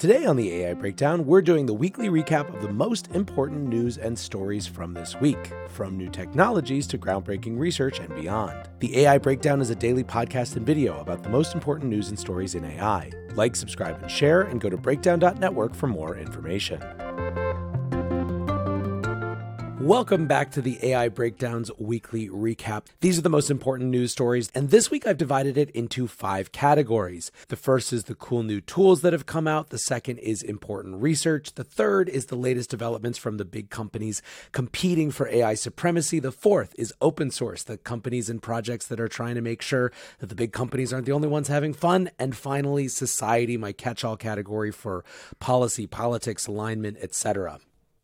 Today on the AI Breakdown, we're doing the weekly recap of the most important news and stories from this week, from new technologies to groundbreaking research and beyond. The AI Breakdown is a daily podcast and video about the most important news and stories in AI. Like, subscribe, and share, and go to breakdown.network for more information. Welcome back to the AI Breakdowns weekly recap. These are the most important news stories, and this week I've divided it into five categories. The first is the cool new tools that have come out, the second is important research, the third is the latest developments from the big companies competing for AI supremacy, the fourth is open source, the companies and projects that are trying to make sure that the big companies aren't the only ones having fun, and finally, society, my catch all category for policy, politics, alignment, etc.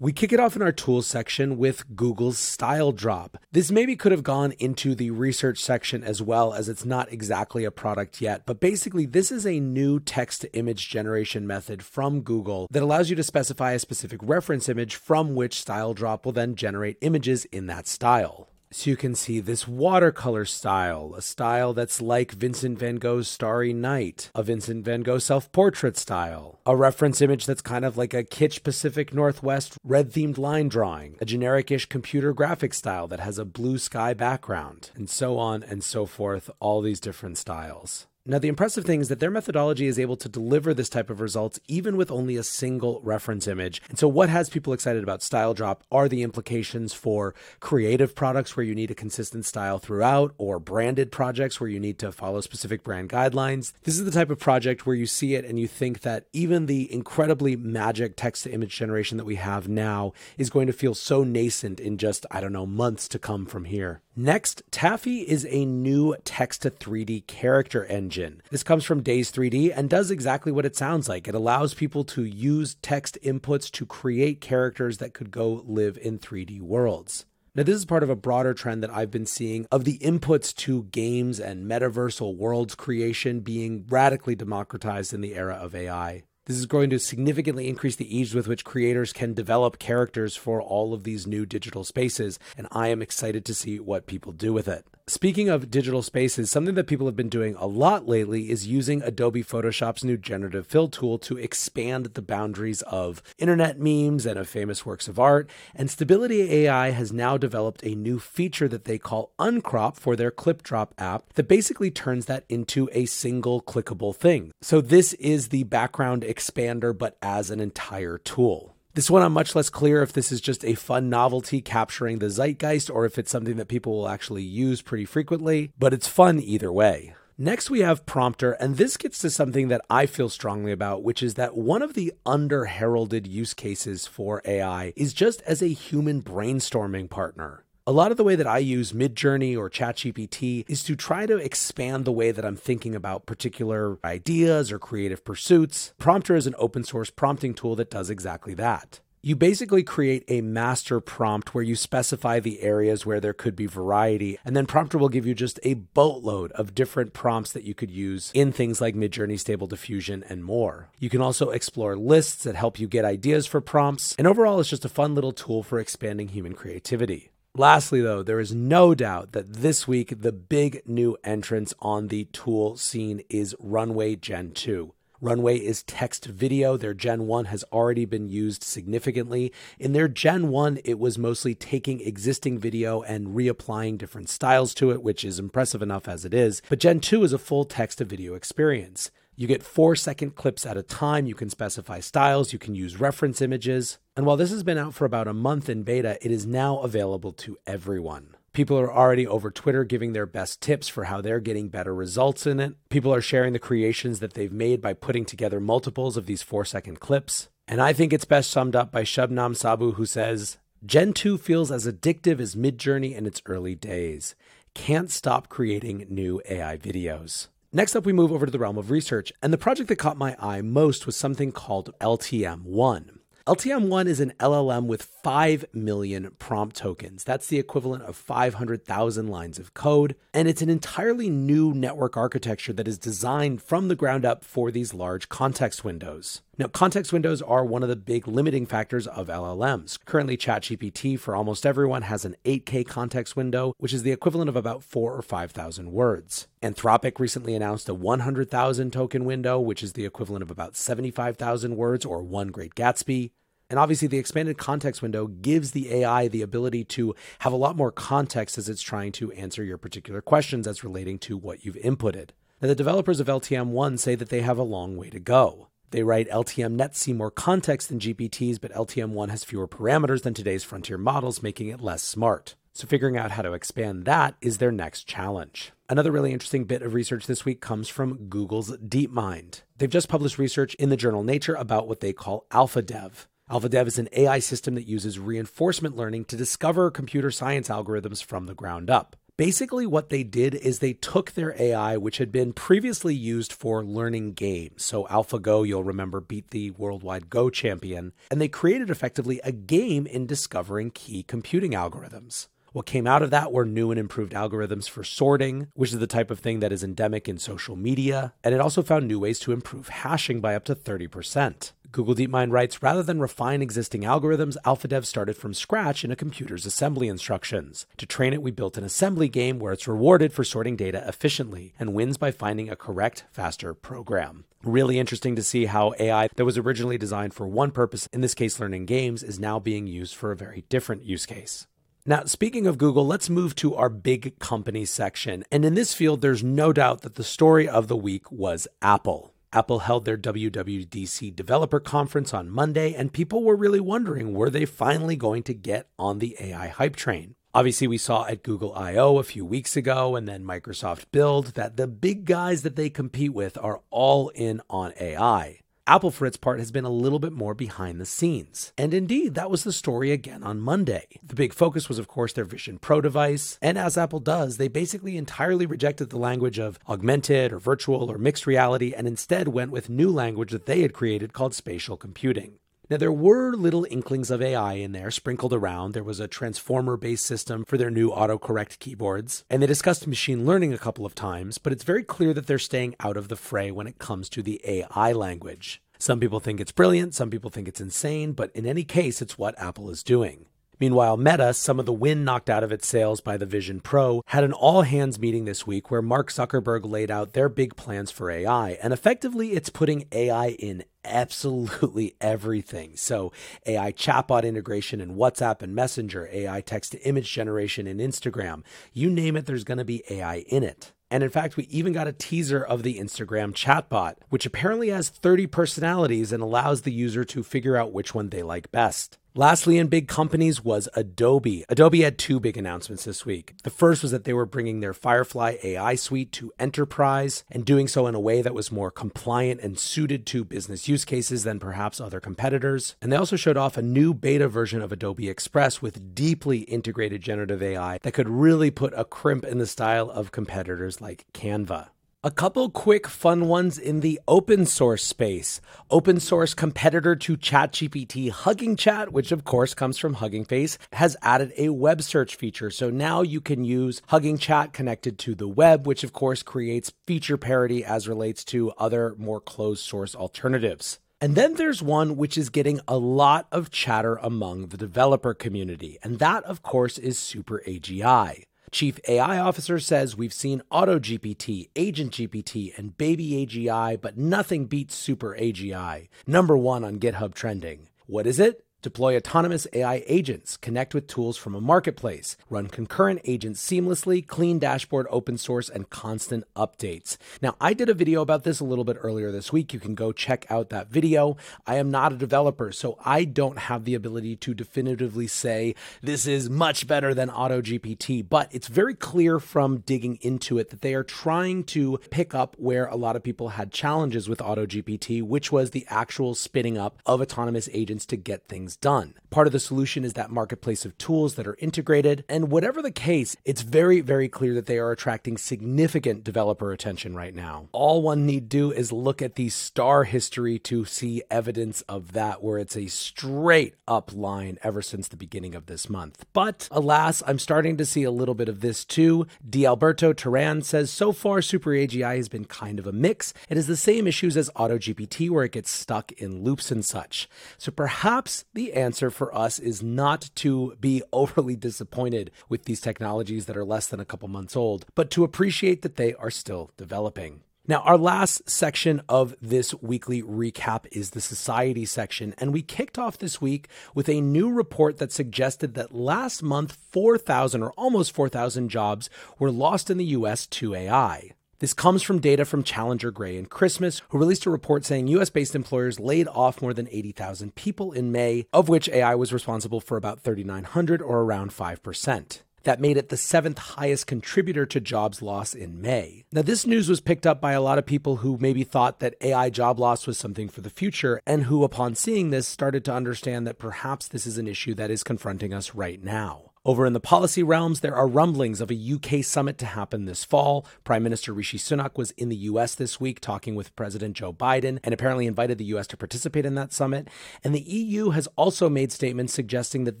We kick it off in our tools section with Google's Style Drop. This maybe could have gone into the research section as well, as it's not exactly a product yet. But basically, this is a new text to image generation method from Google that allows you to specify a specific reference image from which Style Drop will then generate images in that style. So you can see this watercolor style, a style that's like Vincent van Gogh's Starry Night, a Vincent van Gogh self portrait style, a reference image that's kind of like a kitsch Pacific Northwest red themed line drawing, a generic ish computer graphic style that has a blue sky background, and so on and so forth, all these different styles. Now, the impressive thing is that their methodology is able to deliver this type of results even with only a single reference image. And so, what has people excited about Style Drop are the implications for creative products where you need a consistent style throughout, or branded projects where you need to follow specific brand guidelines. This is the type of project where you see it and you think that even the incredibly magic text to image generation that we have now is going to feel so nascent in just, I don't know, months to come from here. Next, Tafi is a new text to 3D character engine. This comes from Daz 3D and does exactly what it sounds like. It allows people to use text inputs to create characters that could go live in 3D worlds. Now, this is part of a broader trend that I've been seeing of the inputs to games and metaversal worlds creation being radically democratized in the era of AI. This is going to significantly increase the ease with which creators can develop characters for all of these new digital spaces, and I am excited to see what people do with it. Speaking of digital spaces, something that people have been doing a lot lately is using Adobe Photoshop's new generative fill tool to expand the boundaries of internet memes and of famous works of art. And Stability AI has now developed a new feature that they call Uncrop for their Clip Drop app that basically turns that into a single clickable thing. So this is the background expander, but as an entire tool. This one, I'm much less clear if this is just a fun novelty capturing the zeitgeist or if it's something that people will actually use pretty frequently, but it's fun either way. Next, we have Prompter, and this gets to something that I feel strongly about, which is that one of the under heralded use cases for AI is just as a human brainstorming partner. A lot of the way that I use Midjourney or ChatGPT is to try to expand the way that I'm thinking about particular ideas or creative pursuits. Prompter is an open source prompting tool that does exactly that. You basically create a master prompt where you specify the areas where there could be variety, and then Prompter will give you just a boatload of different prompts that you could use in things like Midjourney, Stable Diffusion, and more. You can also explore lists that help you get ideas for prompts, and overall, it's just a fun little tool for expanding human creativity. Lastly, though, there is no doubt that this week the big new entrance on the tool scene is Runway Gen 2. Runway is text video. Their Gen 1 has already been used significantly. In their Gen 1, it was mostly taking existing video and reapplying different styles to it, which is impressive enough as it is. But Gen 2 is a full text to video experience. You get four second clips at a time. You can specify styles. You can use reference images. And while this has been out for about a month in beta, it is now available to everyone. People are already over Twitter giving their best tips for how they're getting better results in it. People are sharing the creations that they've made by putting together multiples of these four second clips. And I think it's best summed up by Shubham Saboo, who says Gen 2 feels as addictive as Midjourney in its early days. Can't stop creating new AI videos. Next up, we move over to the realm of research, and the project that caught my eye most was something called LTM1. LTM1 is an LLM with 5 million prompt tokens. That's the equivalent of 500,000 lines of code. And it's an entirely new network architecture that is designed from the ground up for these large context windows. Now, context windows are one of the big limiting factors of LLMs. Currently, ChatGPT for almost everyone has an 8K context window, which is the equivalent of about 4 or 5,000 words. Anthropic recently announced a 100,000 token window, which is the equivalent of about 75,000 words or one Great Gatsby. And obviously, the expanded context window gives the AI the ability to have a lot more context as it's trying to answer your particular questions as relating to what you've inputted. Now, the developers of LTM 1 say that they have a long way to go. They write LTM nets see more context than GPTs, but LTM 1 has fewer parameters than today's frontier models, making it less smart. So, figuring out how to expand that is their next challenge. Another really interesting bit of research this week comes from Google's DeepMind. They've just published research in the journal Nature about what they call AlphaDev. AlphaDev is an AI system that uses reinforcement learning to discover computer science algorithms from the ground up. Basically, what they did is they took their AI, which had been previously used for learning games. So, AlphaGo, you'll remember, beat the worldwide Go champion, and they created effectively a game in discovering key computing algorithms. What came out of that were new and improved algorithms for sorting, which is the type of thing that is endemic in social media, and it also found new ways to improve hashing by up to 30%. Google DeepMind writes rather than refine existing algorithms, AlphaDev started from scratch in a computer's assembly instructions. To train it, we built an assembly game where it's rewarded for sorting data efficiently and wins by finding a correct, faster program. Really interesting to see how AI that was originally designed for one purpose, in this case learning games, is now being used for a very different use case. Now, speaking of Google, let's move to our big company section. And in this field, there's no doubt that the story of the week was Apple. Apple held their WWDC developer conference on Monday, and people were really wondering were they finally going to get on the AI hype train? Obviously, we saw at Google I/O a few weeks ago and then Microsoft Build that the big guys that they compete with are all in on AI. Apple, for its part, has been a little bit more behind the scenes. And indeed, that was the story again on Monday. The big focus was, of course, their Vision Pro device. And as Apple does, they basically entirely rejected the language of augmented or virtual or mixed reality and instead went with new language that they had created called spatial computing. Now, there were little inklings of AI in there sprinkled around. There was a transformer based system for their new autocorrect keyboards, and they discussed machine learning a couple of times, but it's very clear that they're staying out of the fray when it comes to the AI language. Some people think it's brilliant, some people think it's insane, but in any case, it's what Apple is doing. Meanwhile, Meta, some of the wind knocked out of its sails by the Vision Pro, had an all hands meeting this week where Mark Zuckerberg laid out their big plans for AI. And effectively, it's putting AI in absolutely everything. So, AI chatbot integration in WhatsApp and Messenger, AI text to image generation in Instagram, you name it, there's going to be AI in it. And in fact, we even got a teaser of the Instagram chatbot, which apparently has 30 personalities and allows the user to figure out which one they like best. Lastly, in big companies was Adobe. Adobe had two big announcements this week. The first was that they were bringing their Firefly AI suite to enterprise and doing so in a way that was more compliant and suited to business use cases than perhaps other competitors. And they also showed off a new beta version of Adobe Express with deeply integrated generative AI that could really put a crimp in the style of competitors like Canva. A couple quick fun ones in the open source space. Open source competitor to ChatGPT, Hugging Chat, which of course comes from Hugging Face, has added a web search feature. So now you can use Hugging Chat connected to the web, which of course creates feature parity as relates to other more closed source alternatives. And then there's one which is getting a lot of chatter among the developer community, and that, of course, is Super AGI. Chief AI Officer says we've seen Auto GPT, Agent GPT, and Baby AGI, but nothing beats Super AGI, number one on GitHub trending. What is it? Deploy autonomous AI agents, connect with tools from a marketplace, run concurrent agents seamlessly, clean dashboard, open source, and constant updates. Now, I did a video about this a little bit earlier this week. You can go check out that video. I am not a developer, so I don't have the ability to definitively say this is much better than AutoGPT, but it's very clear from digging into it that they are trying to pick up where a lot of people had challenges with AutoGPT, which was the actual spinning up of autonomous agents to get things done. Part of the solution is that marketplace of tools that are integrated. And whatever the case, it's very, very clear that they are attracting significant developer attention right now. All one need do is look at the star history to see evidence of that, where it's a straight up line ever since the beginning of this month. But alas, I'm starting to see a little bit of this too. D'Alberto Terran says so far Super AGI has been kind of a mix. It has the same issues as AutoGPT, where it gets stuck in loops and such. So perhaps the answer for us is not to be overly disappointed with these technologies that are less than a couple months old, but to appreciate that they are still developing. Now, our last section of this weekly recap is the society section, and we kicked off this week with a new report that suggested that last month 4,000 or almost 4,000 jobs were lost in the US to AI. This comes from data from Challenger Gray and Christmas, who released a report saying US based employers laid off more than 80,000 people in May, of which AI was responsible for about 3,900 or around 5%. That made it the seventh highest contributor to jobs loss in May. Now, this news was picked up by a lot of people who maybe thought that AI job loss was something for the future, and who, upon seeing this, started to understand that perhaps this is an issue that is confronting us right now. Over in the policy realms, there are rumblings of a UK summit to happen this fall. Prime Minister Rishi Sunak was in the US this week talking with President Joe Biden and apparently invited the US to participate in that summit. And the EU has also made statements suggesting that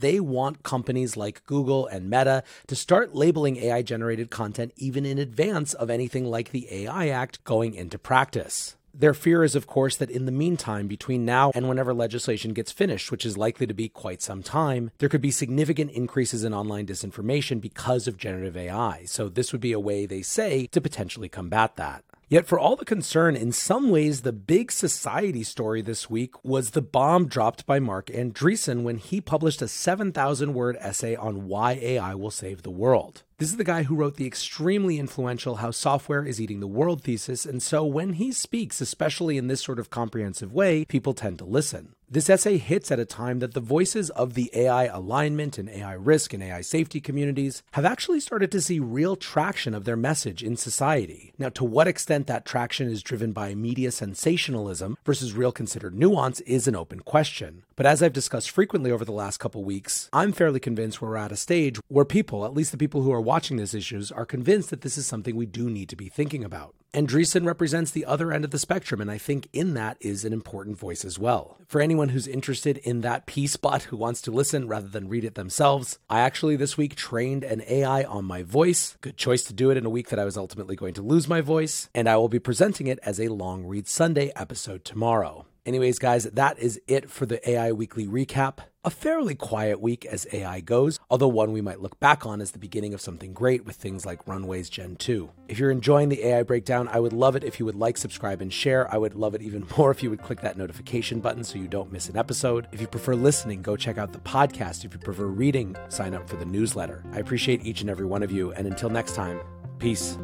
they want companies like Google and Meta to start labeling AI generated content even in advance of anything like the AI Act going into practice. Their fear is, of course, that in the meantime, between now and whenever legislation gets finished, which is likely to be quite some time, there could be significant increases in online disinformation because of generative AI. So, this would be a way, they say, to potentially combat that. Yet, for all the concern, in some ways, the big society story this week was the bomb dropped by Marc Andreessen when he published a 7,000 word essay on why AI will save the world. This is the guy who wrote the extremely influential How Software is Eating the World thesis, and so when he speaks, especially in this sort of comprehensive way, people tend to listen. This essay hits at a time that the voices of the AI alignment and AI risk and AI safety communities have actually started to see real traction of their message in society. Now, to what extent that traction is driven by media sensationalism versus real considered nuance is an open question. But as I've discussed frequently over the last couple weeks, I'm fairly convinced we're at a stage where people, at least the people who are watching these issues, are convinced that this is something we do need to be thinking about. Andreessen represents the other end of the spectrum, and I think in that is an important voice as well. For anyone who's interested in that piece, but who wants to listen rather than read it themselves, I actually this week trained an AI on my voice. Good choice to do it in a week that I was ultimately going to lose my voice, and I will be presenting it as a long read Sunday episode tomorrow. Anyways, guys, that is it for the AI Weekly Recap. A fairly quiet week as AI goes, although one we might look back on as the beginning of something great with things like Runways Gen 2. If you're enjoying the AI breakdown, I would love it if you would like, subscribe, and share. I would love it even more if you would click that notification button so you don't miss an episode. If you prefer listening, go check out the podcast. If you prefer reading, sign up for the newsletter. I appreciate each and every one of you, and until next time, peace.